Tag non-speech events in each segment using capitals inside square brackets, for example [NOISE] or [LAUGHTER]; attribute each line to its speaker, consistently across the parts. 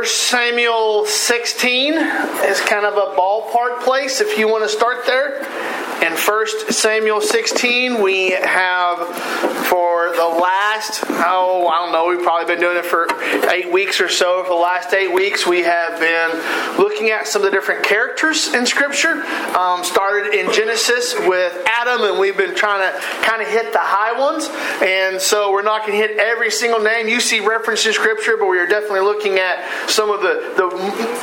Speaker 1: 1 Samuel 16 is kind of a ballpark place if you want to start there. In 1 Samuel 16, we have for the last, oh, I don't know, we've probably been doing it for eight weeks or so. For the last eight weeks, we have been looking at some of the different characters in Scripture. Um, started in Genesis with Adam, and we've been trying to kind of hit the high ones. And so we're not going to hit every single name. You see referenced in Scripture, but we are definitely looking at some of the, the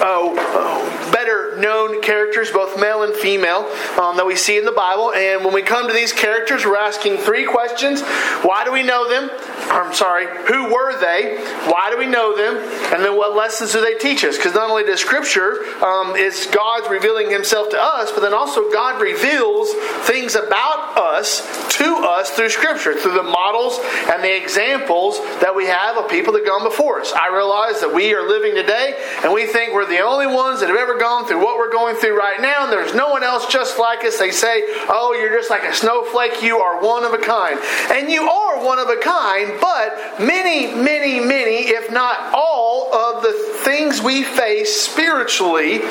Speaker 1: uh, better known characters, both male and female, um, that we see in the Bible. And when we come to these characters, we're asking three questions Why do we know them? I'm sorry, who were they? Why do we know them? And then what lessons do they teach us? Because not only does Scripture um, is God's revealing Himself to us, but then also God reveals things about us to us through Scripture, through the models and the examples that we have of people that gone before us. I realize that we are living today and we think we're the only ones that have ever gone through what we're going through right now, and there's no one else just like us. They say, Oh, you're just like a snowflake, you are one of a kind. And you are one of a kind, but many, many, many, if not all, of the things we face spiritually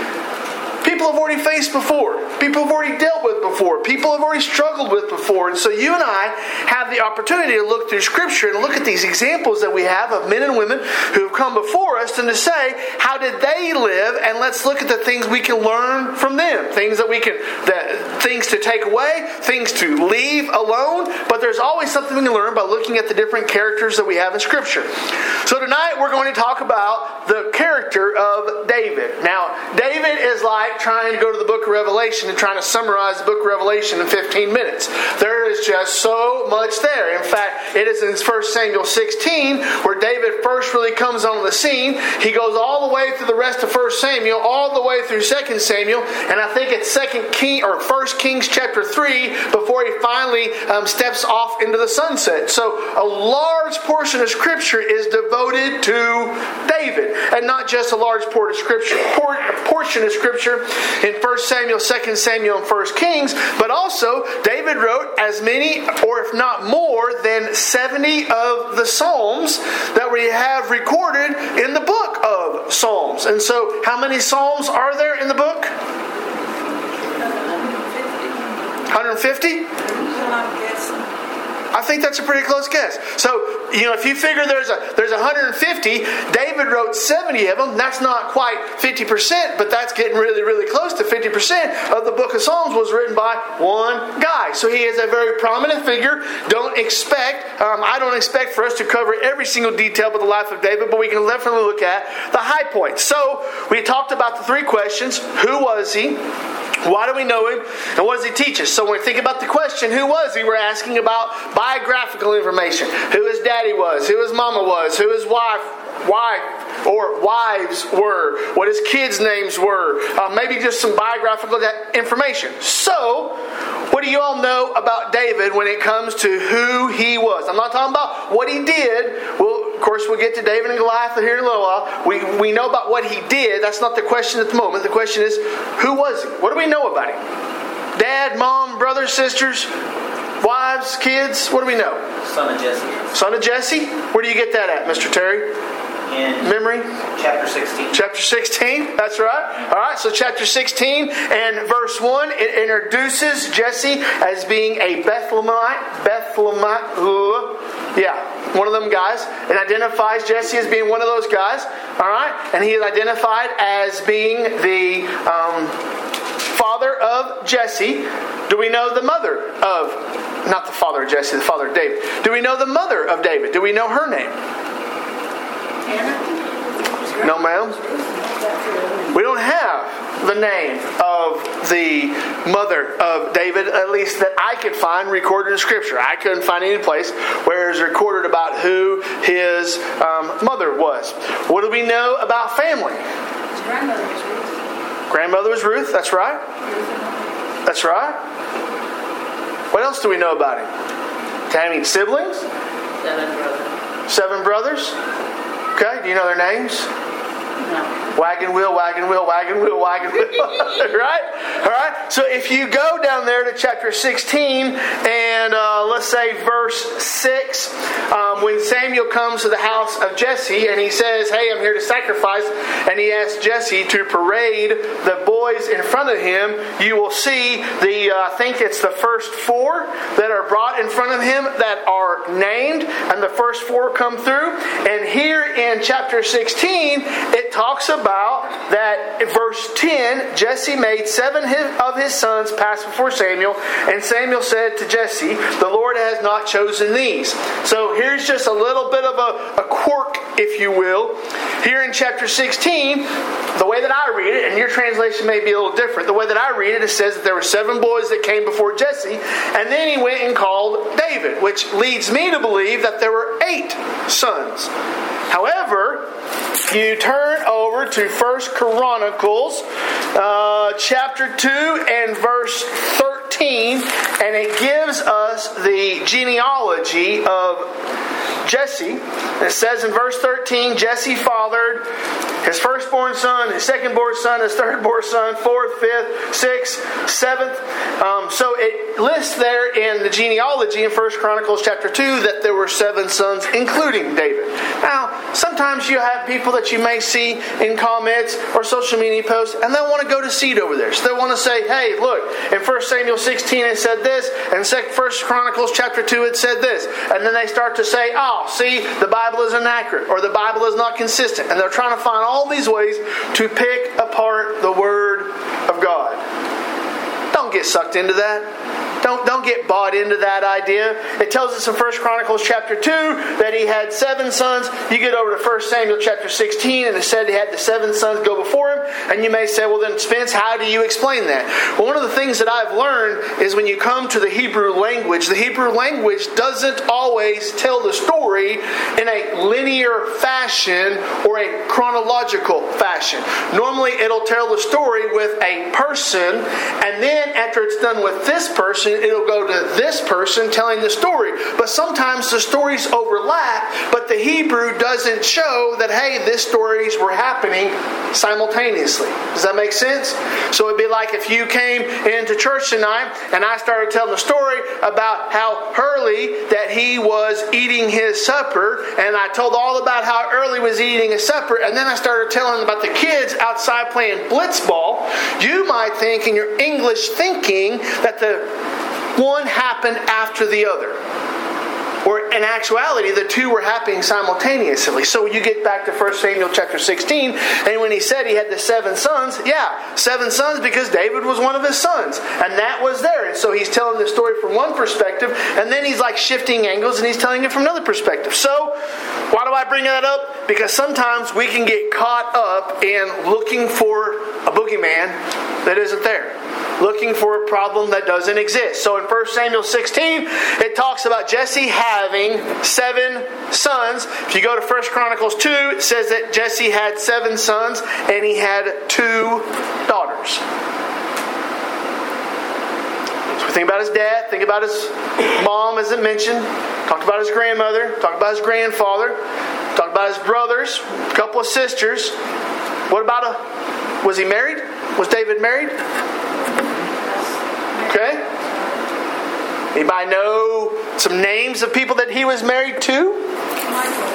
Speaker 1: people have already faced before, people have already dealt with before, people have already struggled with before. And so you and I have the opportunity to look through Scripture and look at these examples that we have of men and women who have come before us and to say, how did they live? And let's look at the things we can learn from them. Things that we can, that, things to take away, things to leave alone. But there's always something we can learn by looking at the different characters that we have in Scripture. So tonight we're going to talk about the character of David. Now, David is like trying to go to the book of Revelation and trying to summarize the book of Revelation in 15 minutes. There is just so much there. In fact, it is in 1 Samuel 16 where David first really comes on the scene. He goes all the way through the rest of 1 Samuel, all the way through 2 Samuel, and I think it's 2 King or 1 Kings chapter 3 before he finally um, steps off into the sunset. So a large portion of Scripture is devoted to David, and not just a large portion of Scripture, portion of Scripture in 1 Samuel, 2 Samuel, and 1 Kings, but also David wrote as many, or if not more, than 70 of the Psalms that we have recorded in the book of Psalms. And so, how many Psalms are there in the book? 150? I think that's a pretty close guess. So, you know, if you figure there's a there's 150, David wrote 70 of them. That's not quite 50%, but that's getting really, really close to 50% of the book of Psalms was written by one guy. So he is a very prominent figure. Don't expect, um, I don't expect for us to cover every single detail of the life of David, but we can definitely look at the high points. So we talked about the three questions. Who was he? Why do we know him? And what does he teach us? So when we think about the question, who was he? We're asking about biographical information. Who his daddy was, who his mama was, who his wife wife or wives were, what his kids' names were, uh, maybe just some biographical information. So, what do you all know about David when it comes to who he was? I'm not talking about what he did. Well, of course, we'll get to David and Goliath here in a little while. We, we know about what he did. That's not the question at the moment. The question is, who was he? What do we know about him? Dad, mom, brothers, sisters, wives, kids? What do we know?
Speaker 2: Son of Jesse.
Speaker 1: Son of Jesse? Where do you get that at, Mr. Terry?
Speaker 2: in
Speaker 1: memory?
Speaker 2: Chapter 16.
Speaker 1: Chapter 16, that's right. All right, so chapter 16 and verse 1, it introduces Jesse as being a Bethlehemite. Bethlehemite, uh, yeah, one of them guys. It identifies Jesse as being one of those guys. All right, and he is identified as being the um, father of Jesse. Do we know the mother of, not the father of Jesse, the father of David. Do we know the mother of David? Do we know her name? No, ma'am. We don't have the name of the mother of David, at least that I could find recorded in Scripture. I couldn't find any place where it's recorded about who his um, mother was. What do we know about family?
Speaker 3: Grandmother was Ruth.
Speaker 1: Grandmother was Ruth, that's right. That's right. What else do we know about him? Can siblings?
Speaker 2: Seven brothers.
Speaker 1: Seven brothers? Okay, do you know their names?
Speaker 2: No.
Speaker 1: Wagon wheel, wagon wheel, wagon wheel, wagon wheel. [LAUGHS] right? All right? So if you go down there to chapter 16 and uh, let's say verse 6, um, um, when Samuel comes to the house of Jesse and he says, Hey, I'm here to sacrifice, and he asks Jesse to parade the boys in front of him, you will see the, uh, I think it's the first four that are brought in front of him that are named, and the first four come through. And here in chapter 16, it talks about that verse 10, Jesse made seven of his sons pass before Samuel, and Samuel said to Jesse, The Lord has not chosen these. So here's just a little bit of a, a quirk, if you will. Here in chapter 16, the way that I read it, and your translation may be a little different, the way that I read it, it says that there were seven boys that came before Jesse, and then he went and called David, which leads me to believe that there were eight sons. However, you turn over to First Chronicles uh, chapter 2 and verse 13, and it gives us the genealogy of Jesse. It says in verse 13 Jesse fathered his firstborn son, his secondborn son, his thirdborn son, fourth, fifth, sixth, seventh. Um, so it lists there in the genealogy in First Chronicles chapter 2 that there were seven sons, including David. Now, sometimes you have people that you may see in comments or social media posts, and they want to go to seed over there. So they want to say, hey, look, in 1 Samuel 16 it said this, and First Chronicles chapter 2 it said this. And then they start to say, oh, see, the Bible is inaccurate, or the Bible is not consistent. And they're trying to find all all these ways to pick apart the Word of God. Don't get sucked into that. Don't, don't get bought into that idea. It tells us in 1 Chronicles chapter 2 that he had seven sons. You get over to 1 Samuel chapter 16 and it said he had the seven sons go before him. And you may say, well, then, Spence, how do you explain that? Well, one of the things that I've learned is when you come to the Hebrew language, the Hebrew language doesn't always tell the story in a linear fashion or a chronological fashion. Normally, it'll tell the story with a person, and then after it's done with this person, it'll go to this person telling the story. But sometimes the stories overlap, but the Hebrew doesn't show that, hey, this stories were happening simultaneously. Does that make sense? So it'd be like if you came into church tonight and I started telling the story about how Hurley that he was eating his supper, and I told all about how Early was eating his supper, and then I started telling about the kids outside playing blitzball. You might think in your English thinking that the one happened after the other. Or in actuality, the two were happening simultaneously. So you get back to 1 Samuel chapter 16, and when he said he had the seven sons, yeah, seven sons because David was one of his sons. And that was there. And so he's telling the story from one perspective, and then he's like shifting angles and he's telling it from another perspective. So, why do I bring that up? Because sometimes we can get caught up in looking for a boogeyman that isn't there looking for a problem that doesn't exist. So in 1 Samuel 16, it talks about Jesse having seven sons. If you go to 1 Chronicles 2, it says that Jesse had seven sons and he had two daughters. So think about his dad, think about his mom, as it mentioned, talked about his grandmother, talked about his grandfather, talked about his brothers, a couple of sisters. What about a was he married? Was David married? Okay? Anybody know some names of people that he was married to? Michal.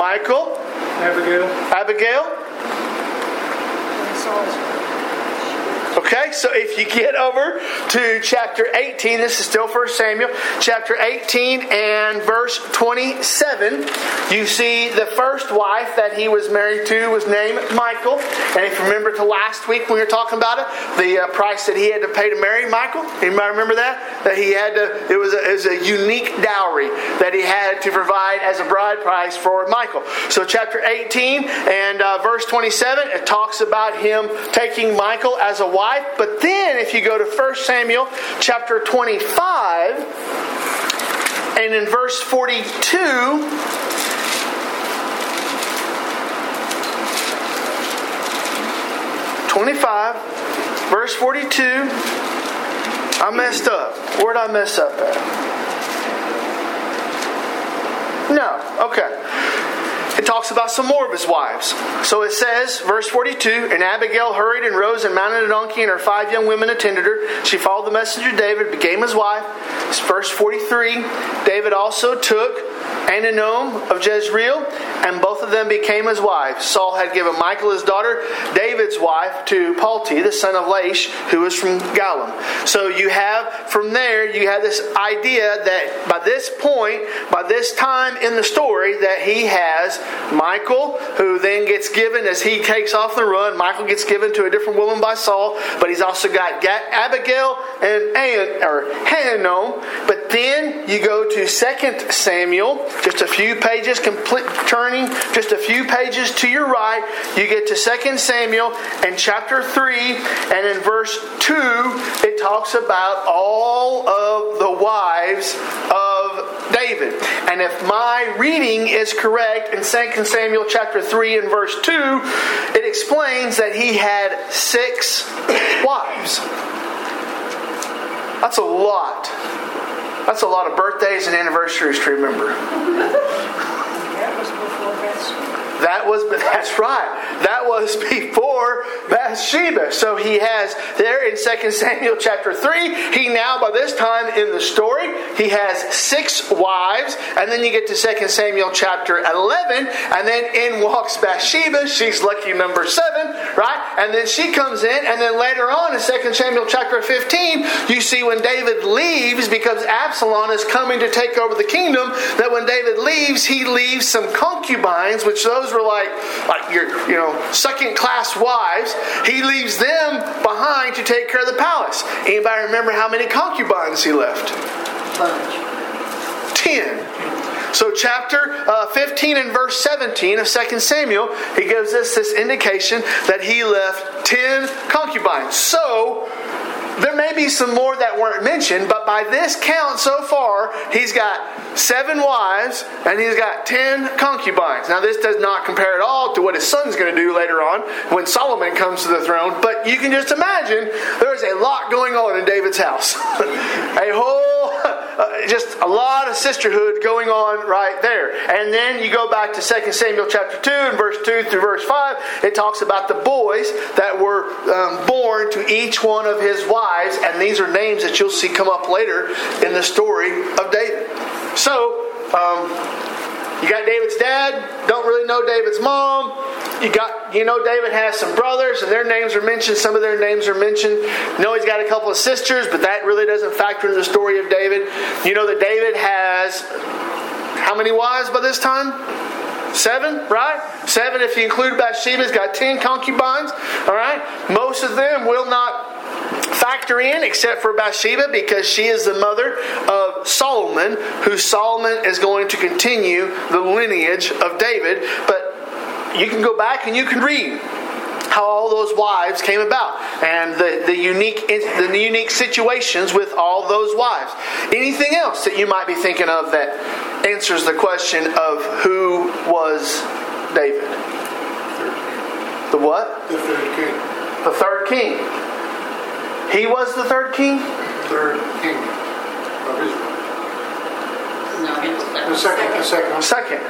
Speaker 1: Michal.
Speaker 4: Abigail.
Speaker 1: Abigail. Okay, so if you get over to chapter 18, this is still 1 Samuel, chapter 18 and verse 27, you see the first wife that he was married to was named Michal. And if you remember to last week when we were talking about it, the uh, price that he had to pay to marry Michal, anybody remember that? That he had to, it was, a, it was a unique dowry that he had to provide as a bride price for Michal. So chapter 18 and uh, verse 27, it talks about him taking Michal as a wife But then, if you go to 1 Samuel chapter 25, and in verse 42, Twenty-five, verse forty-two. I messed up. Where'd I mess up at? No. Okay. It talks about some more of his wives. So it says, verse 42 And Abigail hurried and rose and mounted a donkey, and her five young women attended her. She followed the messenger David, became his wife. Verse 43 David also took Ahinoam of Jezreel, and both of them became his wives. Saul had given Michal his daughter, David's wife, to Palti, the son of Laish, who was from Gallim. So you have from there, you have this idea that by this point, by this time in the story, that he has Michal, who then gets given as he takes off the run. Michal gets given to a different woman by Saul, but he's also got Abigail and An, or. But then you go to 2 Samuel just a few pages, complete, turning just a few pages to your right, you get to 2 Samuel and chapter 3, and in verse 2, it talks about all of the wives of David. And if my reading is correct in 2 Samuel chapter 3 and verse 2, it explains that he had six wives. That's a lot. That's a lot of birthdays and anniversaries to remember.
Speaker 3: That was [LAUGHS]
Speaker 1: that's right. That was before Bathsheba. So he has there in 2 Samuel chapter 3, he now, by this time in the story, he has six wives. And then you get to 2 Samuel chapter 11, and then in walks Bathsheba. She's lucky number seven, right? And then she comes in, and then later on in 2 Samuel chapter 15, you see when David leaves because Absalom is coming to take over the kingdom, that when David leaves, he leaves some concubines, which those were like, like your, you know, second class wives. He leaves them behind to take care of the palace. Anybody remember how many concubines he left? Ten. So, chapter uh, 15 and verse 17 of 2 Samuel, he gives us this indication that he left 10 concubines. So, there may be some more that weren't mentioned, but by this count so far, he's got seven wives and he's got ten concubines. Now, this does not compare at all to what his son's going to do later on when Solomon comes to the throne, but you can just imagine there's a lot going on in David's house. [LAUGHS] a whole, uh, just a lot of sisterhood going on right there. And then you go back to 2 Samuel chapter 2 and verse 2 through verse 5, it talks about the boys that were um, born to each one of his wives wives, and these are names that you'll see come up later in the story of David. So, um, you got David's dad, don't really know David's mom. You got, you know, David has some brothers, and their names are mentioned. Some of their names are mentioned. You know, he's got a couple of sisters, but that really doesn't factor into the story of David. You know that David has how many wives by this time? Seven, right? Seven if you include Bathsheba. He's got ten concubines, all right? Most of them will not factor in except for Bathsheba because she is the mother of Solomon, who Solomon is going to continue the lineage of David. But you can go back and you can read how all those wives came about and the, the unique the unique situations with all those wives. Anything else that you might be thinking of that answers the question of who was David? The what?
Speaker 4: The third king.
Speaker 1: The third king. He was the third king?
Speaker 4: Third king of Israel.
Speaker 2: No, he was
Speaker 4: The
Speaker 2: second.
Speaker 4: second, the second.
Speaker 1: Second.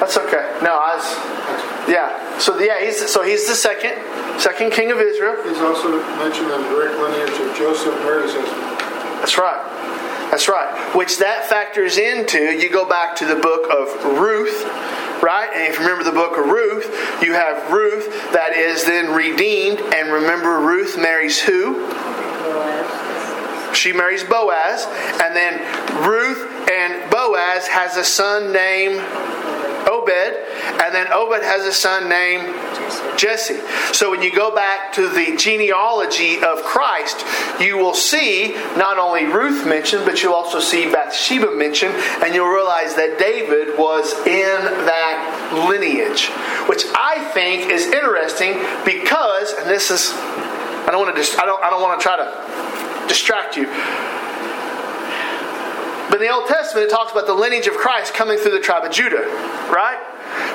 Speaker 1: That's okay. No, I was. Yeah. So yeah, he's so he's the second, second king of Israel.
Speaker 4: He's also mentioned in the direct lineage of Joseph, Mary's husband.
Speaker 1: That's right. That's right. Which that factors into, you go back to the book of Ruth, right? And if you remember the book of Ruth, you have Ruth that is then redeemed. And remember, Ruth marries who? She marries Boaz. And then Ruth and Boaz has a son named Obed. And then Obed has a son named Jesse. So when you go back to the genealogy of Christ, you will see not only Ruth mentioned, but you'll also see Bathsheba mentioned, and you'll realize that David was in that lineage, which I think is interesting because, and this is, I don't want to, I don't, I don't want to try to distract you. But in the Old Testament, it talks about the lineage of Christ coming through the tribe of Judah, right?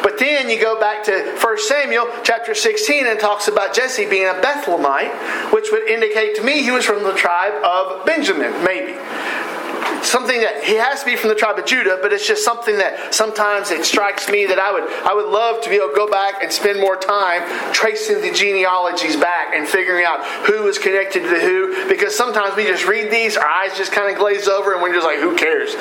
Speaker 1: But then you go back to 1 Samuel chapter 16 and talks about Jesse being a Bethlehemite, which would indicate to me he was from the tribe of Benjamin, maybe. Something that he has to be from the tribe of Judah, but it's just something that sometimes it strikes me that I would I would love to be able to go back and spend more time tracing the genealogies back and figuring out who is connected to who. Because sometimes we just read these, our eyes just kind of glaze over, and we're just like, who cares?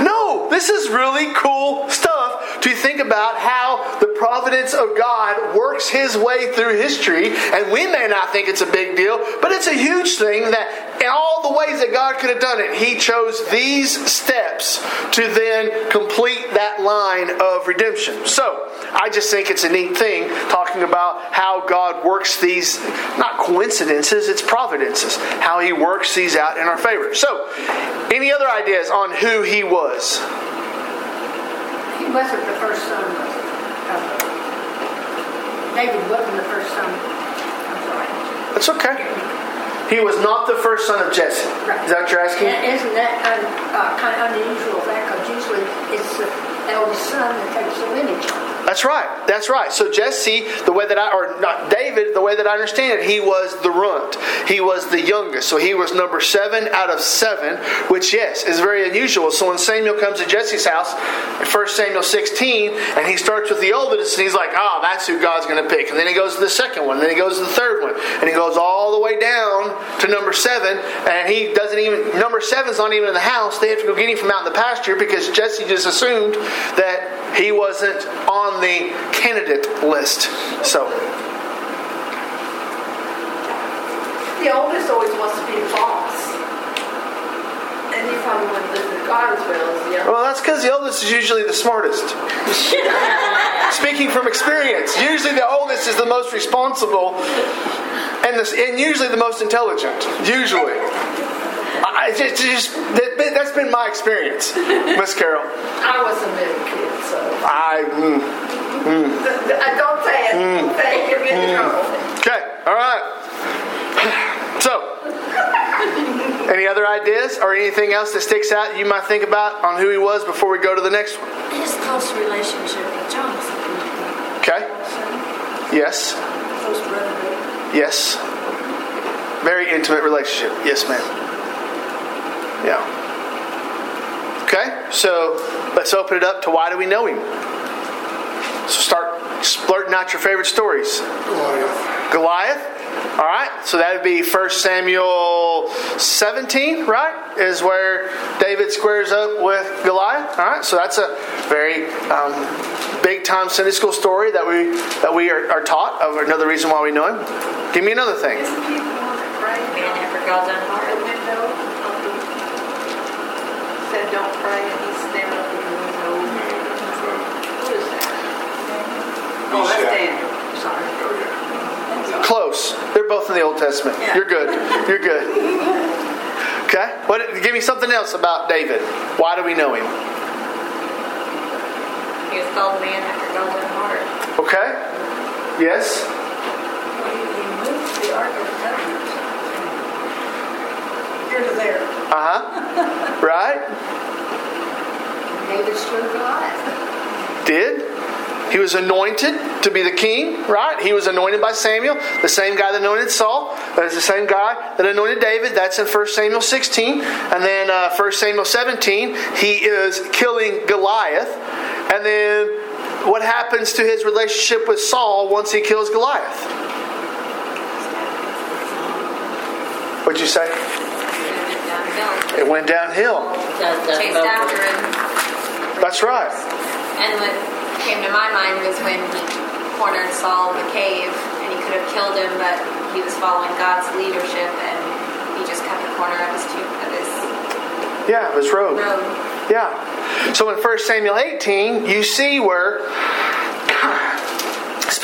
Speaker 1: No, this is really cool stuff to think about how the providence of God works His way through history, and we may not think it's a big deal, but it's a huge thing that in all the ways that God could have done it, He chose these steps to then complete that line of redemption. So, I just think it's a neat thing talking about how God works these, not coincidences, it's providences, how He works these out in our favor. So, any other ideas on who He was?
Speaker 3: He wasn't the first son. of- David wasn't the first son. I'm sorry.
Speaker 1: That's okay. He was not the first son of Jesse.
Speaker 3: Right.
Speaker 1: Is that what you're asking?
Speaker 3: And isn't that un, uh, kind of unusual? That because usually it's the eldest son that takes the lineage.
Speaker 1: That's right. That's right. So Jesse, the way that I, or not David, the way that I understand it, he was the runt. He was the youngest. So he was number seven out of seven, which yes is very unusual. So when Samuel comes to Jesse's house, in 1 Samuel 16, and he starts with the oldest, and he's like, ah, that's who God's going to pick. And then he goes to the second one, and then he goes to the third one, and he goes all the way down to number seven, and he doesn't even number seven's not even in the house. They have to go get him from out in the pasture because Jesse just assumed that he wasn't on the candidate list. So
Speaker 5: The oldest always wants to be the boss. And you probably wouldn't listen to God as well as the younger.
Speaker 1: Well, that's because the oldest is usually the smartest. [LAUGHS] Speaking from experience, usually the oldest is the most responsible and, the, and usually the most intelligent. Usually. I, I just, just that, that's been my experience, [LAUGHS] Miss Carol.
Speaker 5: I was a middle kid, so.
Speaker 1: I. Mm.
Speaker 5: I mm. [LAUGHS] don't say it. Mm. Say it, you'll in trouble.
Speaker 1: Okay, all right. So, any other ideas or anything else that sticks out you might think about on who he was before we go to the next one?
Speaker 6: His close relationship with Jonathan.
Speaker 1: Okay. Yes.
Speaker 6: Close brother.
Speaker 1: Yes. Very intimate relationship. Yes, ma'am. Yeah. Okay, so let's open it up to why do we know him? So start splurting out your favorite stories.
Speaker 4: Goliath.
Speaker 1: Goliath. All right, so that would be 1 Samuel 17, right? Is where David squares up with Goliath. All right, so that's a very um, big time Sunday school story that we that we are, are taught. Of another reason why we know him. Give me another thing.
Speaker 5: Isn't he the one that prayed
Speaker 2: Man after God's own
Speaker 5: out
Speaker 2: heart.
Speaker 5: the window? of the- Said, don't pray, and he's standing up in the window. Who is that? Oh, that's Daniel. Sorry.
Speaker 1: Oh, Close. They're both in the Old Testament. You're good. You're good. Okay. What? Give me something else about David. Why do we know him?
Speaker 2: He was called man after God's own heart.
Speaker 1: Okay. Yes.
Speaker 3: He moved the Ark of the Covenant. Here to there.
Speaker 1: Uh huh. Right.
Speaker 3: David slew Goliath.
Speaker 1: Did. He was anointed to be the king, right? He was anointed by Samuel, the same guy that anointed Saul. That is the same guy that anointed David. That's in 1 Samuel 16. And then uh, 1 Samuel 17, he is killing Goliath. And then what happens to his relationship with Saul once he kills Goliath? What'd you say?
Speaker 2: Downhill.
Speaker 1: It went downhill.
Speaker 2: Chased after him.
Speaker 1: That's right.
Speaker 2: And what came to my mind was when he cornered Saul in the cave and he could have killed him, but he was following God's leadership and he just cut the corner of his, tu- of his
Speaker 1: Yeah, it was road.
Speaker 2: road.
Speaker 1: Yeah. So in 1 Samuel 18, you see where,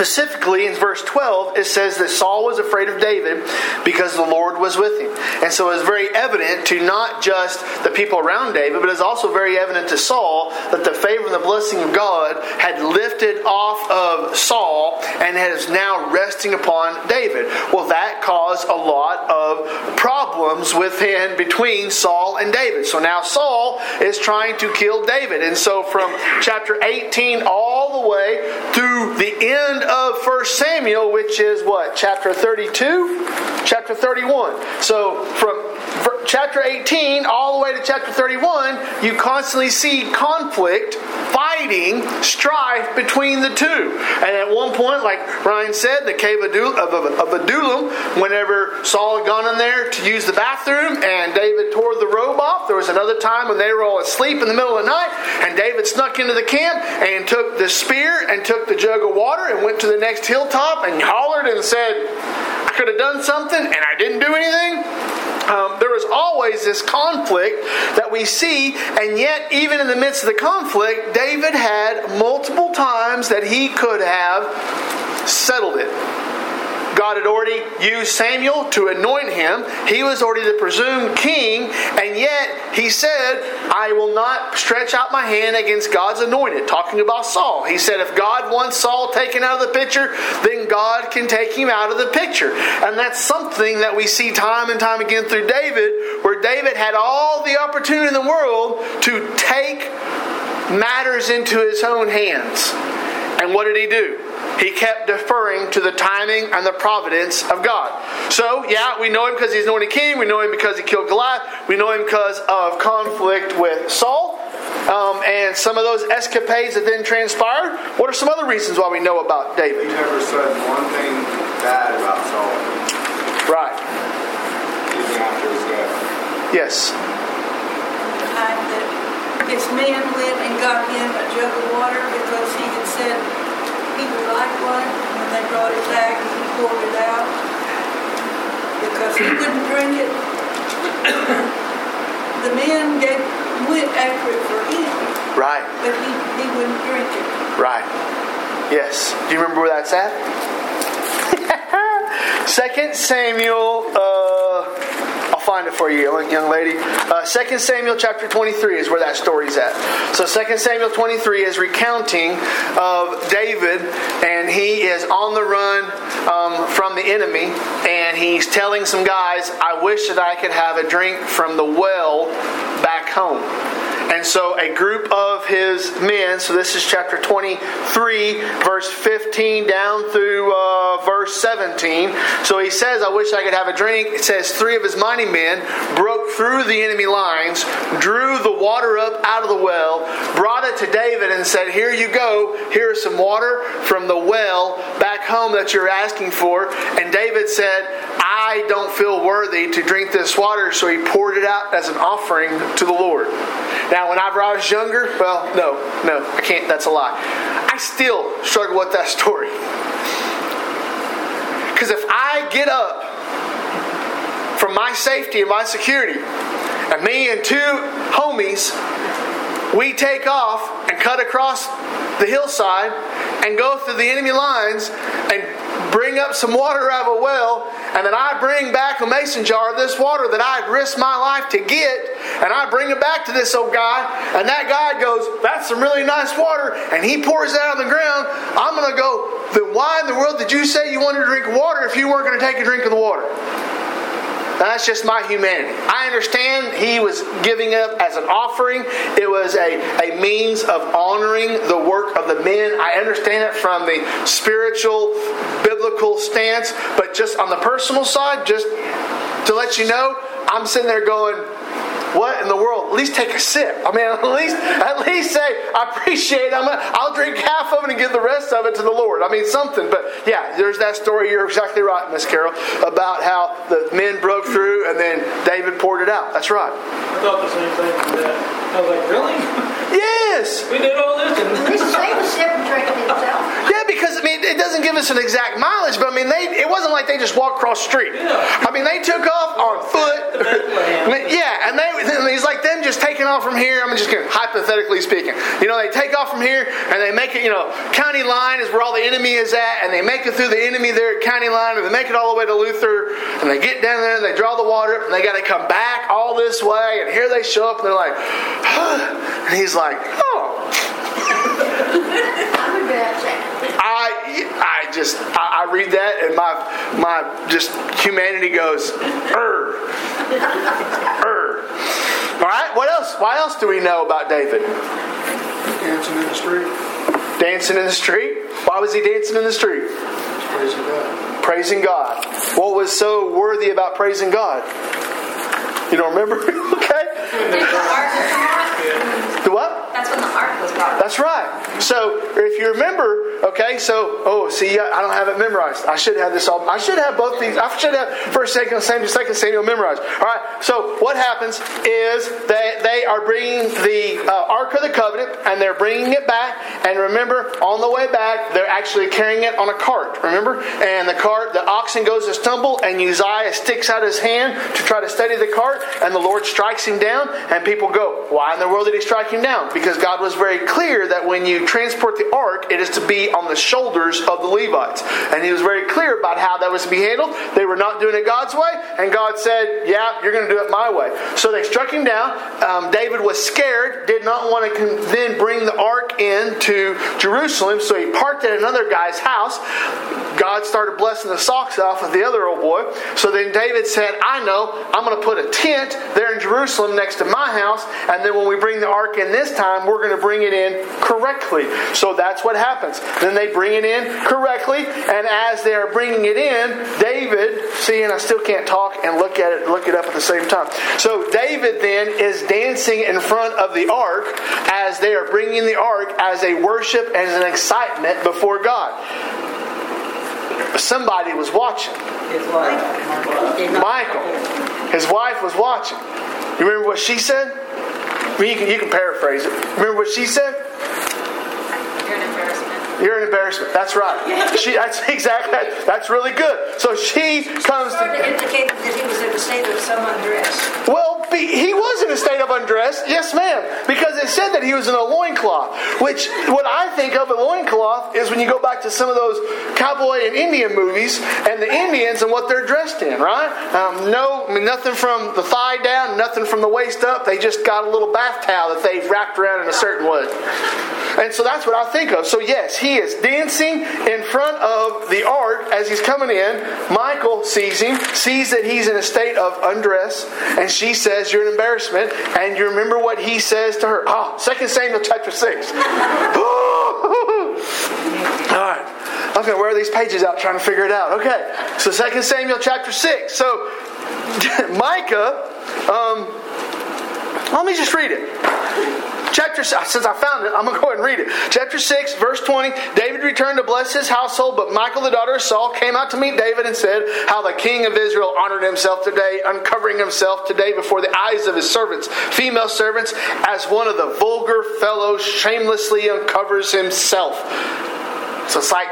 Speaker 1: specifically in verse 12, it says that Saul was afraid of David because the Lord was with him. And so it's very evident to not just the people around David, but it's also very evident to Saul that the favor and the blessing of God had lifted off of Saul and is now resting upon David. Well, that caused a lot of problems within between Saul and David. So now Saul is trying to kill David. And so from chapter 18 all the way through the end of 1 Samuel, which is what? Chapter 32? Chapter 31. So from chapter 18 all the way to chapter 31, you constantly see conflict, fighting, strife between the two. And at one point, like Ryan said, the cave of, Adullam, whenever Saul had gone in there to use the bathroom and David tore the robe off, there was another time when they were all asleep in the middle of the night and David snuck into the camp and took the spear and took the jug of water and went to the next hilltop and hollered and said, I could have done something and I didn't do anything. Um, there was always this conflict that we see, and yet, even in the midst of the conflict, David had multiple times that he could have settled it. God had already used Samuel to anoint him. He was already the presumed king, and yet he said, I will not stretch out my hand against God's anointed, talking about Saul. He said, if God wants Saul taken out of the picture, then God can take him out of the picture. And that's something that we see time and time again through David, where David had all the opportunity in the world to take matters into his own hands. And what did he do? He kept deferring to the timing and the providence of God. So, yeah, we know him because he's anointed king. We know him because he killed Goliath. We know him because of conflict with Saul. Um, and some of those escapades that then transpired. What are some other reasons why we know about David?
Speaker 7: He never said one thing bad about Saul.
Speaker 1: Right.
Speaker 7: Even after his death.
Speaker 1: Yes.
Speaker 6: The time that his men went and got him a jug of water because he had said he would like one. When they brought it back, he poured it out because he wouldn't drink it. [COUGHS] the men gave, went after it for him.
Speaker 1: Right.
Speaker 6: But he, he wouldn't drink it.
Speaker 1: Right. Yes. Do you remember where that's at? [LAUGHS] Second Samuel. Uh, find it for you, young lady. Uh, 2 Samuel chapter 23 is where that story's at. So 2 Samuel 23 is recounting of David, and he is on the run um, from the enemy, and he's telling some guys, I wish that I could have a drink from the well back home. And so a group of his men, so this is chapter 23, verse 15 down through uh, verse 17. So he says, I wish I could have a drink. It says, three of his mighty men broke through the enemy lines, drew the water up out of the well, brought it to David, and said, Here you go. Here's some water from the well back home that you're asking for. And David said, I don't feel worthy to drink this water. So he poured it out as an offering to the Lord. Now, whenever I was younger, well, no, no, I can't. That's a lie. I still struggle with that story. Because if I get up from my safety and my security, and me and two homies, we take off and cut across the hillside and go through the enemy lines and bring up some water out of a well, and then I bring back a mason jar of this water that I risked my life to get, and I bring it back to this old guy, and that guy goes, That's some really nice water, and he pours it out on the ground. I'm going to go, Then why in the world did you say you wanted to drink water if you weren't going to take a drink of the water? That's just my humanity. I understand he was giving up as an offering. It was a, a means of honoring the work of the men. I understand it from the spiritual, biblical stance. But just on the personal side, just to let you know, I'm sitting there going, what in the world? At least take a sip. I mean, [LAUGHS] at least at least say I appreciate. I'm gonna, I'll drink half of it and give the rest of it to the Lord. I mean, something. But yeah, there's that story. You're exactly right, Miss Carol, about how the men broke through and then David poured it out. That's right.
Speaker 8: I thought the same thing. That I was like, really? [LAUGHS]
Speaker 1: Yes.
Speaker 8: We did all this. And
Speaker 3: He saved [LAUGHS] a sip and drank it himself.
Speaker 1: Yeah, because I mean, it doesn't give us an exact mileage, but I mean, they it wasn't like they just walked across the street.
Speaker 8: Yeah.
Speaker 1: I mean, they took off on foot. [LAUGHS] yeah, and they he's like them just taking off from here. I'm just going hypothetically speaking. You know, they take off from here and they make it. You know, county line is where all the enemy is at, and they make it through the enemy there at county line, and they make it all the way to Luther, and they get down there and they draw the water up, and they got to come back all this way, and here they show up, and they're like, [SIGHS] and he's like, oh. [LAUGHS] I I just I, I, read that and my my just humanity goes er er. All right. What else? What else do we know about David?
Speaker 4: Dancing in the street.
Speaker 1: Dancing in the street. Why was he dancing in the street?
Speaker 4: Praising God.
Speaker 1: Praising God. What was so worthy about praising God? You don't remember? [LAUGHS] okay.
Speaker 2: Did the ark come out?
Speaker 1: The what?
Speaker 2: That's when the ark was brought.
Speaker 1: That's right. So if you remember, okay, so oh, see, I don't have it memorized. I should have this all. I should have both these. I should have First, Second Samuel, Second Samuel memorized. All right. So what happens is they they are bringing the uh, Ark of the Covenant and they're bringing it back. And remember, on the way back, they're actually carrying it on a cart. Remember, and the cart, the oxen goes to stumble, and Uzziah sticks out his hand to try to steady the cart, and the Lord strikes him down. And people go, "Why in the world did he strike him down?" Because God was very clear that when you transport the ark, it is to be on the shoulders of the Levites. And he was very clear about how that was to be handled. They were not doing it God's way, and God said, Yeah, you're going to do it my way. So they struck him down. Um, David was scared, did not want to then bring the ark into Jerusalem, so he parked at another guy's house. God started blessing the socks off of the other old boy. So then David said, I know, I'm going to put a tent there in Jerusalem next to my house, and then when we bring the ark in this time, we're going to bring it in correctly. So that's what happens. Then they bring it in correctly, and as they are bringing it in, David, see, and I still can't talk and look at it, look it up at the same time. So David then is dancing in front of the ark as they are bringing the ark as a worship and as an excitement before God. Somebody was watching.
Speaker 9: His wife.
Speaker 1: Michal, his wife was watching. You remember what she said? You, can, you can paraphrase it. Remember what she said?
Speaker 2: You're an embarrassment.
Speaker 1: You're an embarrassment. That's right. She, that's [LAUGHS] exactly. That's really good. So she comes
Speaker 3: Sort of
Speaker 1: to.
Speaker 3: indicated that he was in a state of some undress.
Speaker 1: Well, be, he was in a state of undress. Yes, ma'am. Because it said that he was in a loincloth. Which, what I think of a loincloth is when you go back to some of those cowboy and Indian movies and the Indians and what they're dressed in, right? Um, no, I mean, nothing from the thigh down, nothing from the waist up. They just got a little bath towel that they've wrapped around in a certain way. And so that's what I think of. So, yes, he is dancing in front of the ark as he's coming in. Michal sees him, sees that he's in a state of undress, and she says, You're an embarrassment. And you remember what he says to her. Ah, 2 Samuel chapter 6. [LAUGHS] All right. I'm going to wear these pages out trying to figure it out. Okay. So 2 Samuel chapter 6. So [LAUGHS] Micah, um, let me just read it. Chapter since I found it, [LAUGHS] I'm gonna go ahead and read it. Chapter six, verse twenty. David returned to bless his household, but Michal, the daughter of Saul, came out to meet David and said, "How the king of Israel honored himself today, uncovering himself today before the eyes of his servants, female servants, as one of the vulgar fellows shamelessly uncovers himself." So it's like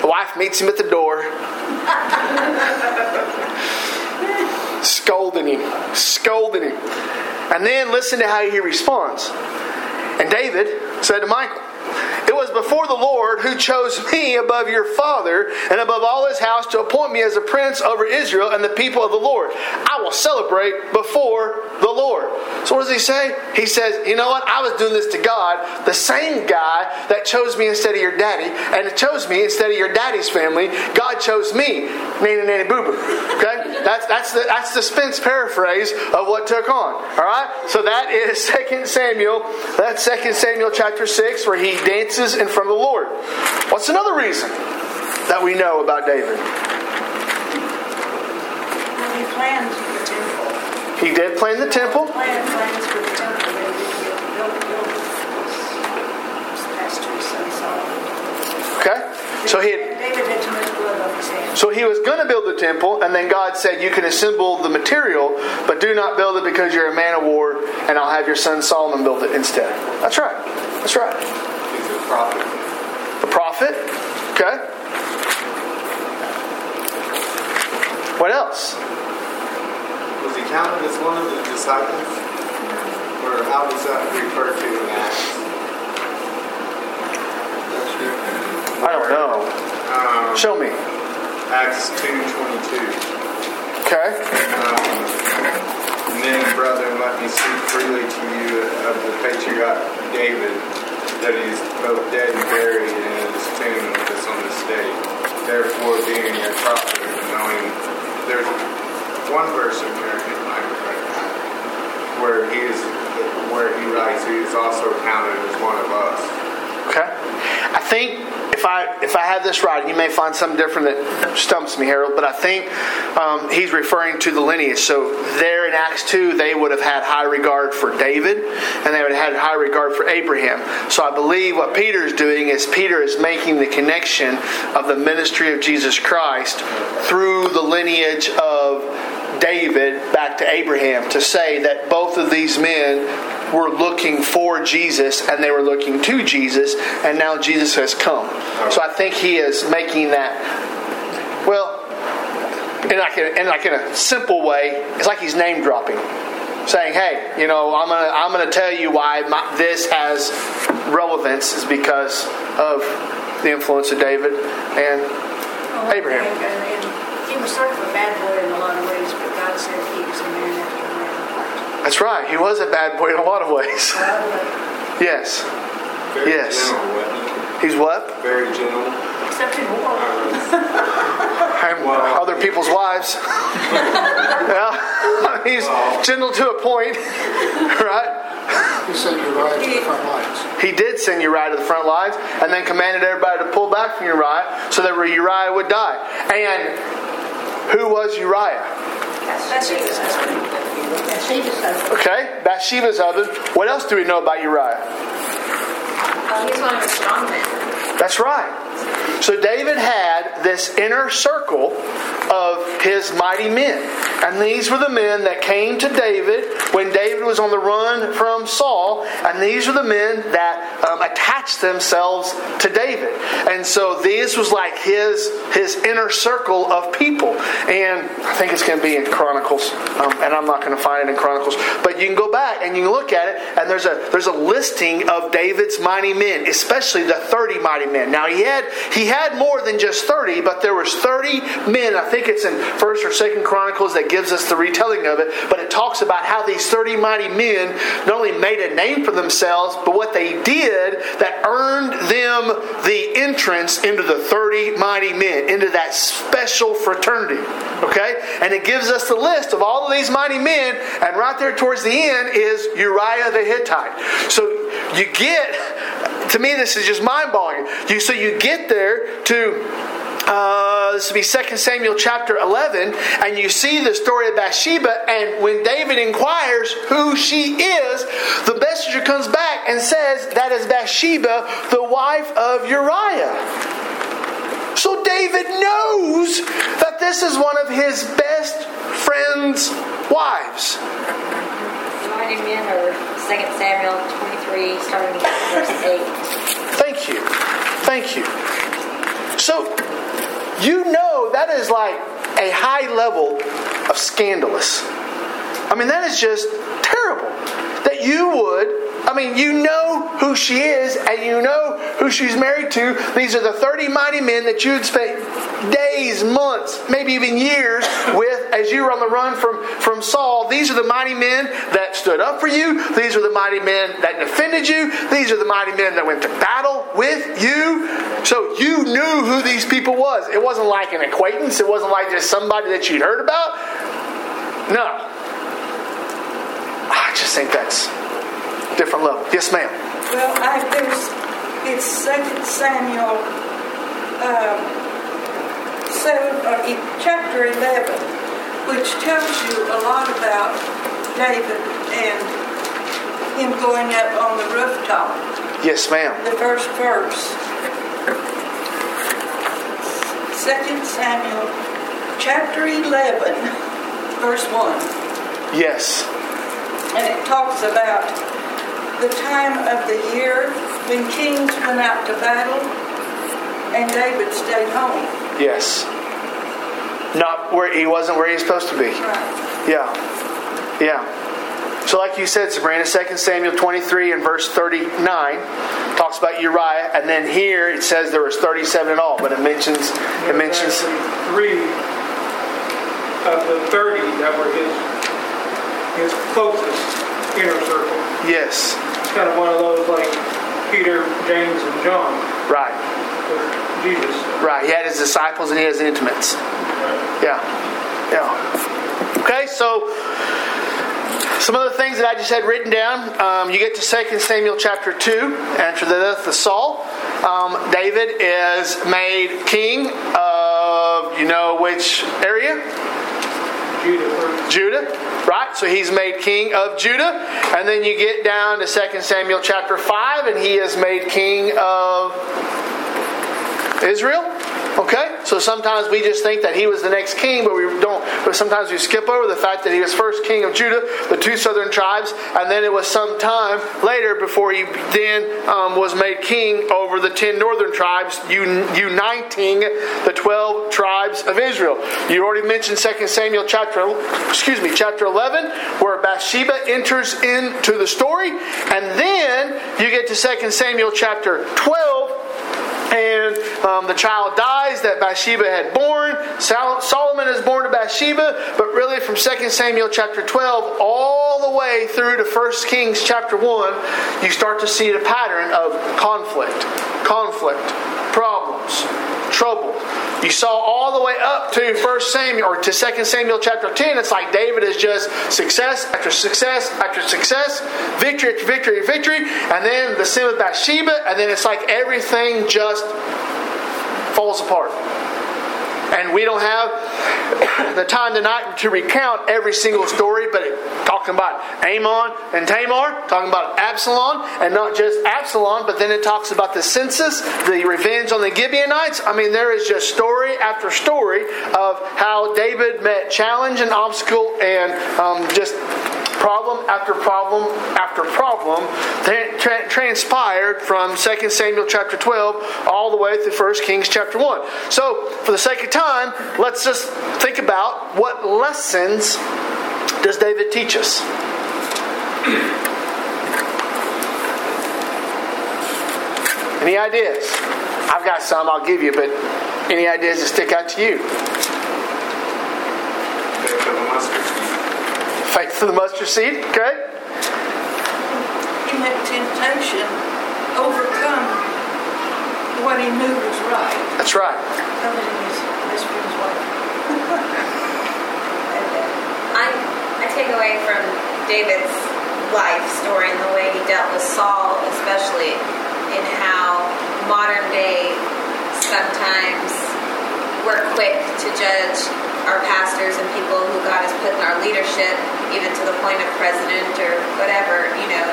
Speaker 1: the wife meets him at the door, [LAUGHS] scolding him, scolding him. And then listen to how he responds. And David said to Michal, It was before the Lord who chose me above your father and above all his house to appoint me as a prince over Israel and the people of the Lord. I will celebrate before the Lord. So what does he say? He says, You know what? I was doing this to God, the same guy that chose me instead of your daddy, and it chose me instead of your daddy's family. God chose me. Nanny nanny boo boo. Okay? That's that's the that's the Spence paraphrase of what took on. All right? So that is [LAUGHS] 2 Samuel. That's 2 Samuel chapter 6, where he dances in front of the Lord. What's another reason that we know about David?
Speaker 3: He planned the temple.
Speaker 1: He did plan the temple.
Speaker 3: Planned plans for the temple that he built, built this past to his son Solomon.
Speaker 1: Okay? So he had
Speaker 3: David had too much blood on his hands.
Speaker 1: So he was going to build the temple, and then God said, You can assemble the material, but do not build it because you're a man of war, and I'll have your son Solomon build it instead. That's right. That's right.
Speaker 7: He's a prophet.
Speaker 1: The prophet. Okay. What else?
Speaker 7: Was he counted as one of the disciples? Or how was that referred to in Acts?
Speaker 1: I don't know.
Speaker 7: Um,
Speaker 1: Show me.
Speaker 7: Acts 2.22.
Speaker 1: Okay.
Speaker 7: Um, and then, brethren, let me speak freely to you of the patriarch David, that he is both dead and buried, and his tomb is on this day. Therefore, being a prophet, and knowing there's one verse in there, I can't find it right now, where he is, where he writes, he is also counted as one of us.
Speaker 1: Okay. Think if I if I have this right, you may find something different that stumps me, Harold. But I think um, he's referring to the lineage. So there in Acts two, they would have had high regard for David, and they would have had high regard for Abraham. So I believe what Peter is doing is Peter is making the connection of the ministry of Jesus Christ through the lineage of David back to Abraham to say that both of these men were looking for Jesus and they were looking to Jesus, and now Jesus has come. So I think he is making that, well, in like, a, in like in a simple way, it's like he's name dropping. Saying, "Hey, you know, I'm gonna I'm gonna tell you why my, this has relevance is because of the influence of David and oh, Abraham."
Speaker 3: And, and he was sort of a bad boy in a lot of ways, but God said he was a man after my own heart.
Speaker 1: That's right. He was a bad boy in a lot of ways. [LAUGHS] Yes.
Speaker 7: Very
Speaker 1: Yes.
Speaker 7: gentle,
Speaker 1: He's what?
Speaker 7: Very gentle.
Speaker 3: Except in war.
Speaker 1: Uh, and other people's wives. [LAUGHS] yeah. [LAUGHS] He's gentle to a point, right?
Speaker 4: He sent Uriah to the front lines.
Speaker 1: He did send Uriah to the front lines and then commanded everybody to pull back from Uriah so that Uriah would die. And who was Uriah?
Speaker 3: That's Jesus' husband. That's Jesus' husband.
Speaker 1: Okay, Bathsheba's husband. What else do we know about Uriah?
Speaker 2: Uh, he's one of the strong men.
Speaker 1: That's right. So David had this inner circle of his mighty men. And these were the men that came to David when David was on the run from Saul. And these were the men that um, attached themselves to David. And so this was like his, his inner circle of people. And I think it's going to be in Chronicles. Um, and I'm not going to find it in Chronicles. But you can go back and you can look at it. And there's a, there's a listing of David's mighty men, especially the 30 mighty men. Now he had he had more than just 30, but there was 30 men. I think it's in First or Second Chronicles that gives us the retelling of it. But it talks about how these 30 mighty men not only made a name for themselves, but what they did that earned them the entrance into the 30 mighty men, into that special fraternity. Okay, and it gives us the list of all of these mighty men, and right there towards the end is Uriah the Hittite. So you get to me this is just mind-boggling you so you get there to uh, this would be 2 Samuel chapter 11, and you see the story of Bathsheba. And when David inquires who she is, the messenger comes back and says that is Bathsheba, the wife of Uriah. So David knows that this is one of his best friend's wives.
Speaker 9: Mighty men are 2 Samuel 23, starting verse 8.
Speaker 1: Thank you. Thank you. So, you know that is like a high level of scandalous. I mean, that is just terrible. That you would, I mean, you know who she is and you know who she's married to. These are the 30 mighty men that you would spend days, months, maybe even years with as you were on the run from, from Saul. These are the mighty men that stood up for you. These are the mighty men that defended you. These are the mighty men that went to battle with you. So you knew who these people was. It wasn't like an acquaintance. It wasn't like just somebody that you'd heard about. No. I just think that's different level. Yes, ma'am.
Speaker 6: Well, I, there's, it's Second Samuel, um, seven, or chapter eleven, which tells you a lot about David and him going up on the rooftop.
Speaker 1: Yes, ma'am.
Speaker 6: The first verse. Second Samuel, chapter eleven, verse one.
Speaker 1: Yes.
Speaker 6: and it talks about the time of the year when kings went out to battle and David stayed home.
Speaker 1: Yes. Not where he wasn't where he was supposed to be.
Speaker 6: Right.
Speaker 1: Yeah. Yeah. So, like you said, Sabrina, 2 Samuel 23 and verse 39 talks about Uriah, and then here it says there was 37 in all, but it mentions it mentions
Speaker 8: Three of the 30 that were his, his closest inner circle.
Speaker 1: yes,
Speaker 8: It's kind of one of those like Peter, James, and John
Speaker 1: right,
Speaker 8: Jesus.
Speaker 1: right. He had his disciples and he has intimates. Yeah, yeah. Okay, so Some of the things that I just had written down. Um, you get to 2 Samuel chapter 2, after the death of Saul. Um, David is made king of, you know, which area?
Speaker 8: Judah.
Speaker 1: Judah, right? So he's made king of Judah. And then you get down to 2 Samuel chapter 5, and he is made king of Israel. Okay? So sometimes we just think that he was the next king, but we don't. But sometimes we skip over the fact that he was first king of Judah, the two southern tribes, and then it was some time later before he then um, was made king over the ten northern tribes, un- uniting the twelve tribes of Israel. You already mentioned 2 Samuel chapter, excuse me, chapter 11, where Bathsheba enters into the story, and then you get to 2 Samuel chapter 12 and um, the child dies that Bathsheba had born. Sal- Solomon is born to Bathsheba, but really from 2 Samuel chapter 12 all the way through to 1 Kings chapter 1, you start to see the pattern of conflict, conflict, problems, trouble. You saw all the way up to 1 Samuel or to 2 Samuel chapter 10. It's like David is just success after success after success, victory after victory after victory, and then the sin with Bathsheba, and then it's like everything just falls apart. And we don't have [COUGHS] the time tonight to recount every single story, but talking about Amnon and Tamar, talking about Absalom, and not just Absalom, but then it talks about the census, the revenge on the Gibeonites. I mean, there is just story after story of how David met challenge and obstacle and um, just problem after problem after problem that tra- transpired from 2 Samuel chapter 12 all the way through 1 Kings chapter 1. So, for the sake of time, let's just think about what lessons does David teach us? [CLEARS THROAT] Any ideas? I've got some I'll give you, but any ideas that stick out to you?
Speaker 7: Faith of the mustard seed.
Speaker 1: Faith for the mustard seed, okay?
Speaker 6: In that temptation, overcome what he knew was right.
Speaker 1: That's right.
Speaker 6: I his husband's wife. [LAUGHS]
Speaker 2: I, I take away from David's life story and the way he dealt with Saul, especially in how modern day sometimes we're quick to judge our pastors and people who God has put in our leadership, even to the point of president or whatever, you know.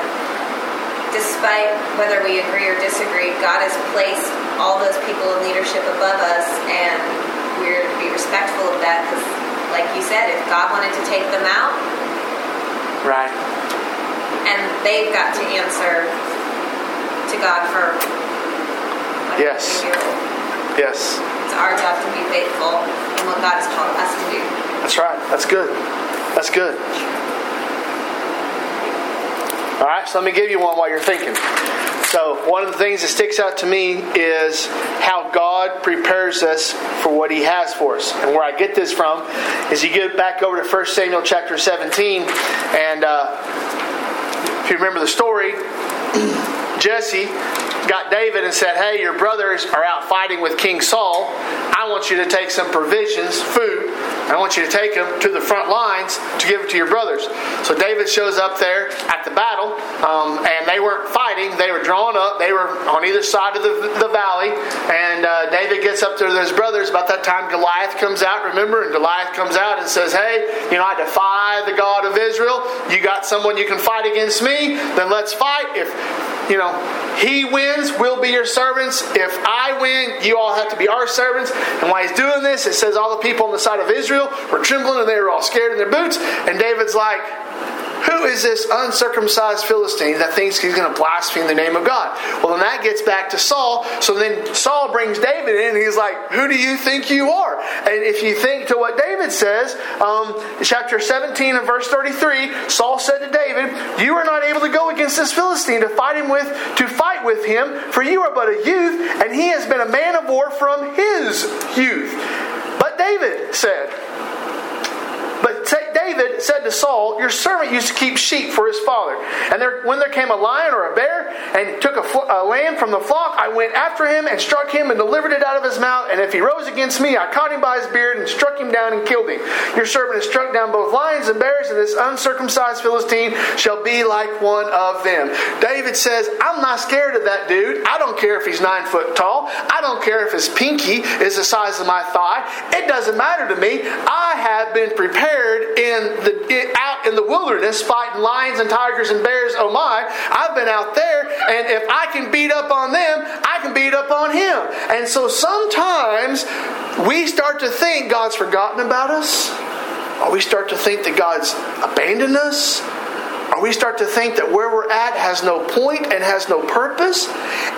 Speaker 2: Despite whether we agree or disagree, God has placed all those people in leadership above us, and we're to be respectful of that because, like you said, if God wanted to take them out,
Speaker 1: Right.
Speaker 2: and they've got to answer to God for
Speaker 1: Yes. Yes.
Speaker 2: Our job to be faithful in what God has called us to do.
Speaker 1: That's right. That's good. That's good. All right, so let me give you one while you're thinking. So, one of the things that sticks out to me is how God prepares us for what He has for us. And where I get this from is you get back over to 1 Samuel chapter 17, and uh, if you remember the story, [CLEARS THROAT] Jesse got David and said, Hey, your brothers are out fighting with King Saul. I want you to take some provisions, food. I want you to take them to the front lines to give it to your brothers. So David shows up there at the battle, um, and they weren't fighting. They were drawn up. They were on either side of the, the valley. And uh, David gets up to his brothers. About that time, Goliath comes out, remember? And Goliath comes out and says, Hey, you know, I defy the God of Israel. You got someone you can fight against me? Then let's fight. If you know, he wins, we'll be your servants. If I win, you all have to be our servants. And while he's doing this, it says all the people on the side of Israel were trembling and they were all scared in their boots. And David's like, who is this uncircumcised Philistine that thinks he's going to blaspheme the name of God? Well, then that gets back to Saul. So then Saul brings David in, and he's like, Who do you think you are? And if you think to what David says, um, chapter 17 and verse 33, Saul said to David, You are not able to go against this Philistine to fight him with to fight with him, for you are but a youth, and he has been a man of war from his youth. But David said, David said to Saul, Your servant used to keep sheep for his father. And there, when there came a lion or a bear and took a, fl- a lamb from the flock, I went after him and struck him and delivered it out of his mouth. And if he rose against me, I caught him by his beard and struck him down and killed him. Your servant has struck down both lions and bears, and this uncircumcised Philistine shall be like one of them. David says, I'm not scared of that dude. I don't care if he's nine foot tall. I don't care if his pinky is the size of my thigh. It doesn't matter to me. I have been prepared in the out in the wilderness fighting lions and tigers and bears. Oh my! I've been out there, and if I can beat up on them, I can beat up on him. And so sometimes we start to think God's forgotten about us, or we start to think that God's abandoned us. Or we start to think that where we're at has no point and has no purpose,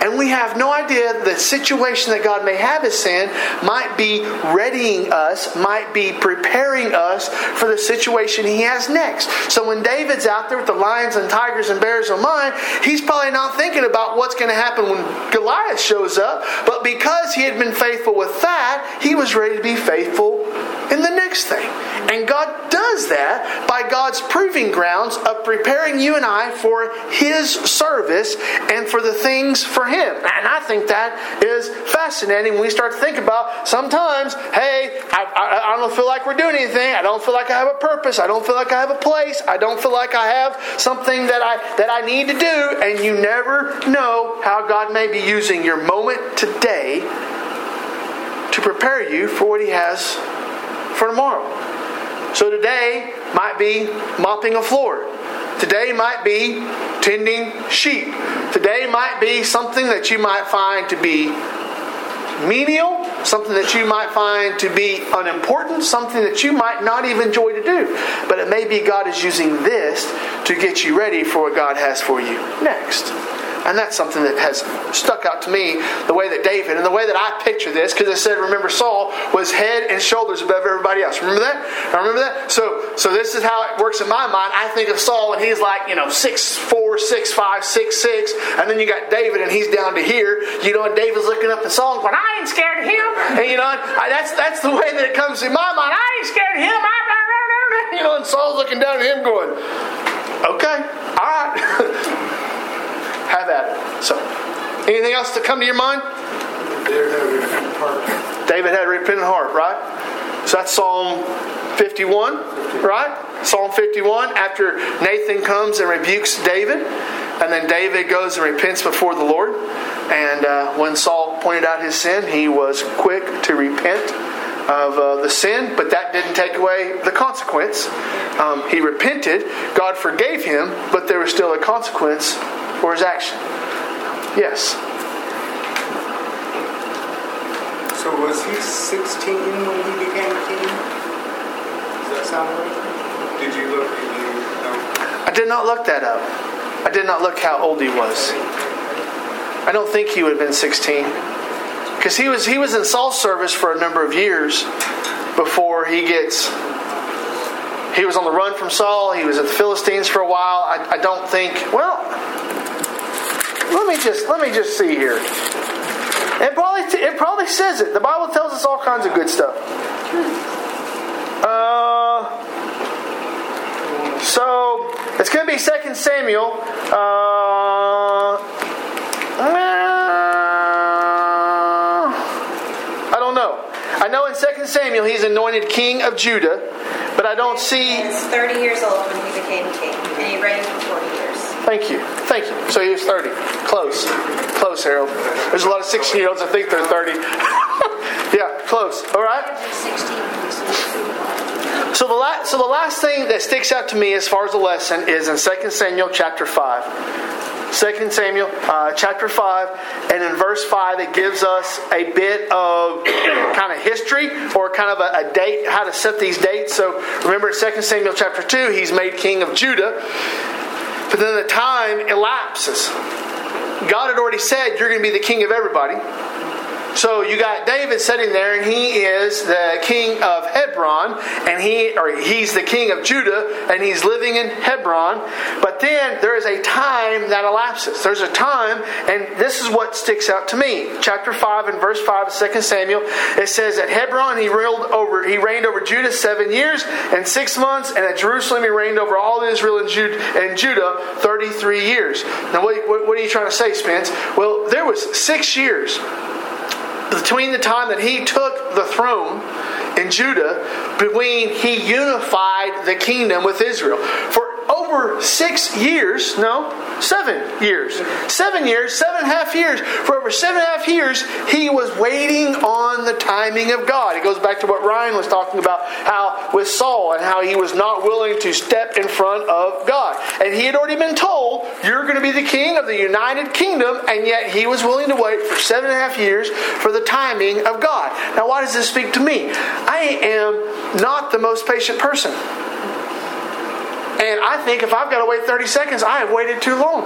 Speaker 1: and we have no idea the situation that God may have us in might be readying us, might be preparing us for the situation He has next. So when David's out there with the lions and tigers and bears of mine, he's probably not thinking about what's going to happen when Goliath shows up, but because he had been faithful with that, he was ready to be faithful in the next thing. And God does that by God's proving grounds of preparing you and I for His service and for the things for Him. And I think that is fascinating when we start to think about sometimes, hey, I, I, I don't feel like we're doing anything. I don't feel like I have a purpose. I don't feel like I have a place. I don't feel like I have something that I that I need to do. And you never know how God may be using your moment today to prepare you for what He has for tomorrow. So today might be mopping a floor. Today might be tending sheep. Today might be something that you might find to be menial, something that you might find to be unimportant, something that you might not even enjoy to do. But it may be God is using this to get you ready for what God has for you next. And that's something that has stuck out to me the way that David and the way that I picture this, because it said, remember, Saul was head and shoulders above everybody else. Remember that? I remember that? So so this is how it works in my mind. I think of Saul and he's like, you know, six four, six five, six six, and then you got David and he's down to here, you know, and David's looking up at Saul and going, I ain't scared of him. And you know, I, that's that's the way that it comes in my mind. I ain't scared of him. I, you know, and Saul's looking down at him going, Okay, all right. [LAUGHS] have at it. So, anything else to come to your mind?
Speaker 4: David had a repentant heart.
Speaker 1: David had a repentant heart, right? So that's Psalm 51, right? Psalm 51, after Nathan comes and rebukes David, and then David goes and repents before the Lord. And uh, when Saul pointed out his sin, he was quick to repent of uh, the sin, but that didn't take away the consequence. Um, he repented, God forgave him, but there was still a consequence for his action. Yes.
Speaker 7: So was he 16 when he became king? Does that sound right? Did you look? Did you know?
Speaker 1: I did not look that up. I did not look how old he was. I don't think he would have been 16. Because he was he was in Saul's service for a number of years before he gets he was on the run from Saul, he was at the Philistines for a while. I, I don't think well let me just let me just see here. It probably it probably says it. The Bible tells us all kinds of good stuff. Uh so it's going to be Second Samuel. Uh, I don't know. I know in Second Samuel he's anointed king of Judah, but I don't see.
Speaker 2: He was 30 years old when he became king, and he reigned for 40 years.
Speaker 1: Thank you, thank you. So he was thirty. Close, close, Harold. There's a lot of sixteen-year-olds that think they're thirty. [LAUGHS] yeah, close. All right. So the, la- so the last thing that sticks out to me as far as the lesson is in 2 Samuel chapter 5. 2 Samuel uh, chapter 5, and in verse 5, it gives us a bit of [COUGHS] kind of history or kind of a, a date, how to set these dates. So remember, in 2 Samuel chapter 2, he's made king of Judah, but then the time elapses. God had already said, You're going to be the king of everybody. So you got David sitting there, and he is the king of Hebron, and he or he's the king of Judah, and he's living in Hebron. But then there is a time that elapses. There's a time, and this is what sticks out to me. Chapter five and verse five of 2 Samuel. It says at Hebron he ruled over he reigned over Judah seven years and six months, and at Jerusalem he reigned over all Israel and Judah, and Judah thirty three years. Now what, what, what are you trying to say, Spence? Well, there was six years between the time that he took the throne in Judah, between he unified the kingdom with Israel. For over six years, no, seven years. Seven years, seven and a half years. For over seven and a half years, he was waiting on the timing of God. It goes back to what Ryan was talking about, how with Saul and how he was not willing to step in front of God. And he had already been told, You're going to be the king of the United Kingdom, and yet he was willing to wait for seven and a half years for the timing of God. Now, why does this speak to me? I am not the most patient person. And I think if I've got to wait 30 seconds, I have waited too long.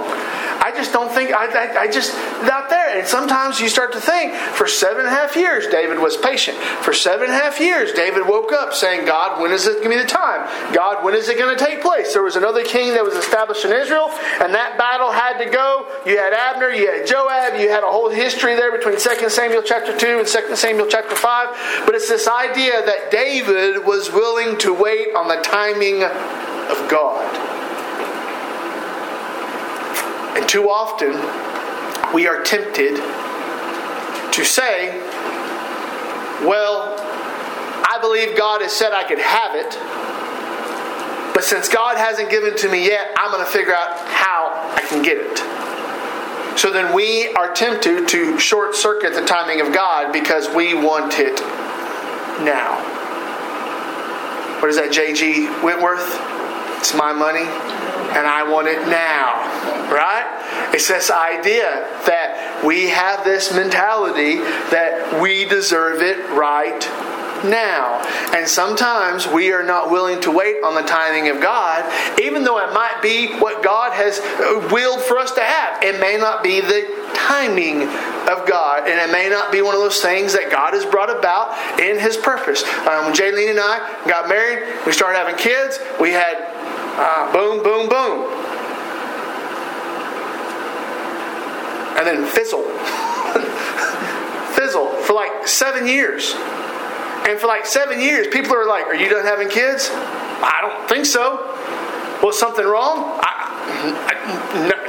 Speaker 1: I just don't think, I, I, I, just, not there. And sometimes you start to think, for seven and a half years, David was patient. For seven and a half years, David woke up saying, God, when is it going to be the time? God, when is it going to take place? There was another king that was established in Israel, and that battle had to go. You had Abner, you had Joab, you had a whole history there between 2 Samuel chapter 2 and 2 Samuel chapter 5. But it's this idea that David was willing to wait on the timing of God. And too often, we are tempted to say, Well, I believe God has said I could have it, but since God hasn't given to me yet, I'm going to figure out how I can get it. So then we are tempted to short circuit the timing of God because we want it now. What is that, J.G. Wentworth? It's my money and I want it now. Right? It's this idea that we have this mentality that we deserve it right now. And sometimes we are not willing to wait on the timing of God, even though it might be what God has willed for us to have. It may not be the timing of God, and it may not be one of those things that God has brought about in His purpose. Um, Jaylene and I got married, we started having kids. We had uh, boom, boom, boom. And then fizzle. [LAUGHS] fizzle for like seven years. And for like seven years, people are like, Are you done having kids? I don't think so. Was something wrong? I,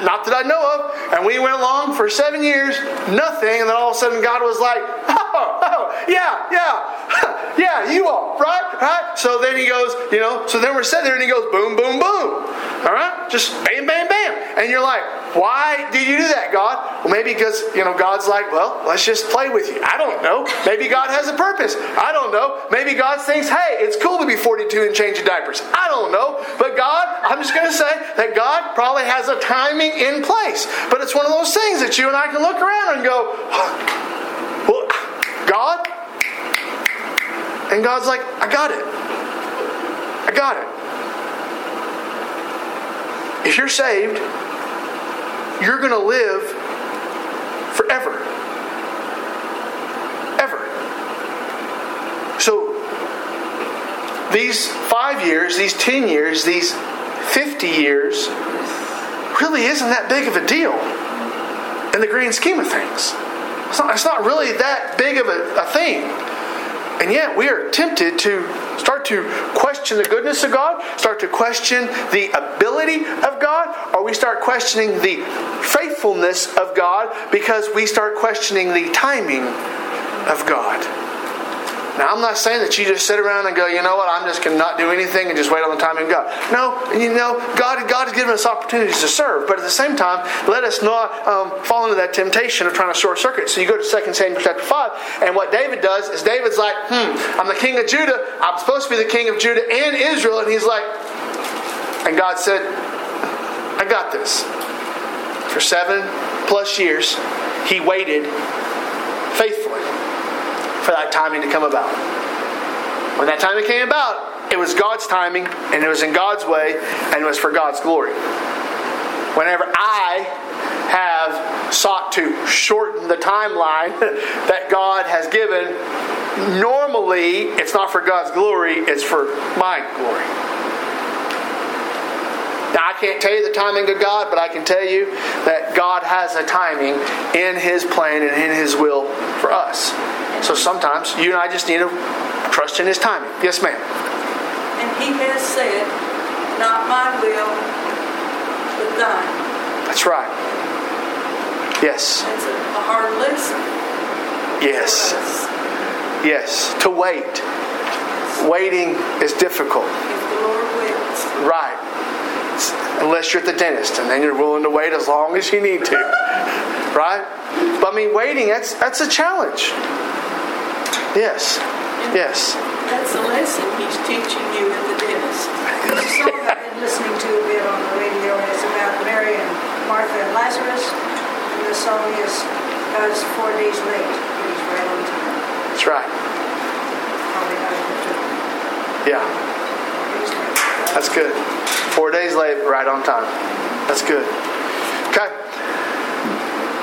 Speaker 1: not that I know of. And we went along for seven years, nothing. And then all of a sudden, God was like, [LAUGHS] oh yeah, yeah, [LAUGHS] yeah, you are, right? Right? So then he goes, You know, so then we're sitting there and he goes, Boom, boom, boom. All right? Just bam, bam, bam. And you're like, why did you do that, God? Well, maybe because, you know, God's like, well, let's just play with you. I don't know. Maybe God has a purpose. I don't know. Maybe God thinks, hey, it's cool to be 42 and changing diapers. I don't know. But God, I'm just going to say that God probably has a timing in place. But it's one of those things that you and I can look around and go, well, God? And God's like, I got it. I got it. If you're saved, you're going to live forever. Ever. So, these five years, these 10 years, these 50 years really isn't that big of a deal in the grand scheme of things. It's not, it's not really that big of a, a thing. And yet we are tempted to start to question the goodness of God, start to question the ability of God, or we start questioning the faithfulness of God because we start questioning the timing of God. Now, I'm not saying that you just sit around and go, you know what, I'm just going to not do anything and just wait on the timing of God. No, you know, God, God has given us opportunities to serve, but at the same time, let us not um, fall into that temptation of trying to short circuit. So you go to 2 Samuel chapter 5, and what David does is David's like, hmm, I'm the king of Judah. I'm supposed to be the king of Judah and Israel. And he's like, and God said, I got this. For seven plus years, he waited for that timing to come about. When that timing came about, it was God's timing, and it was in God's way, and it was for God's glory. Whenever I have sought to shorten the timeline [LAUGHS] that God has given. Normally, it's not for God's glory, it's for my glory. Now, I can't tell you the timing of God, but I can tell you that God has a timing in His plan and in His will for us. So sometimes you and I just need to trust in His timing. Yes, ma'am.
Speaker 6: And he has said, not my will, but thine.
Speaker 1: That's right. Yes.
Speaker 6: That's a, a hard lesson.
Speaker 1: Yes. Yes. To wait. Waiting is difficult.
Speaker 6: If the Lord wills.
Speaker 1: Right. Unless you're at the dentist and then you're willing to wait as long as you need to. [LAUGHS] Right? But I mean waiting that's that's a challenge. Yes. Yes.
Speaker 6: That's the lesson he's teaching you at the dentist.
Speaker 3: The song I've been listening to a bit on the radio It's about Mary and Martha and Lazarus. And the song is God's four days late, but he's right on time.
Speaker 1: That's right.
Speaker 3: Probably not even two.
Speaker 1: Yeah. That's good. Four days late, right on time. That's good.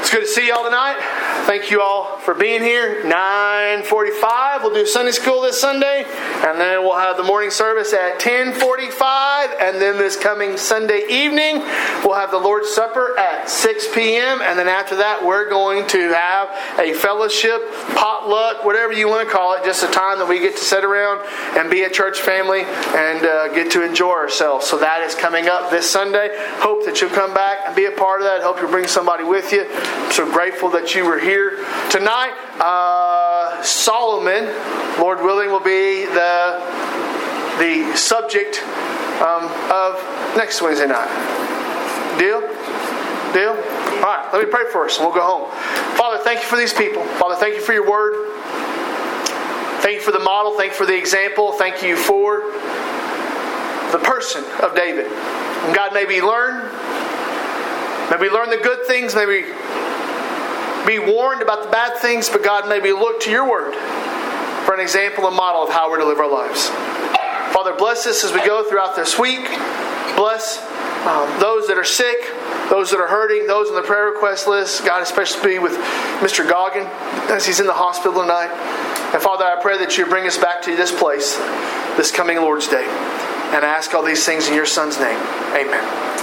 Speaker 1: It's good to see y'all tonight. Thank you all for being here. 9:45. We'll do Sunday school this Sunday, and then we'll have the morning service at 10:45, and then this coming Sunday evening we'll have the Lord's Supper at 6 p.m. And then after that, we're going to have a fellowship, potluck, whatever you want to call it, just a time that we get to sit around and be a church family and uh, get to enjoy ourselves. So that is coming up this Sunday. Hope that you'll come back and be a part of that. Hope you'll bring somebody with you. So grateful that you were here tonight. Uh, Solomon, Lord willing, will be the the subject um, of next Wednesday night. Deal? Deal? All right, let me pray for us and we'll go home. Father, thank you for these people. Father, thank you for your word. Thank you for the model. Thank you for the example. Thank you for the person of David. And God, may we learn. May we learn the good things. May we be warned about the bad things. But God, may we look to your word for an example and model of how we're to live our lives. Father, bless us as we go throughout this week. Bless um, those that are sick, those that are hurting, those on the prayer request list. God, especially be with Mr. Goggin as he's in the hospital tonight. And Father, I pray that you bring us back to this place this coming Lord's Day. And I ask all these things in your Son's name. Amen.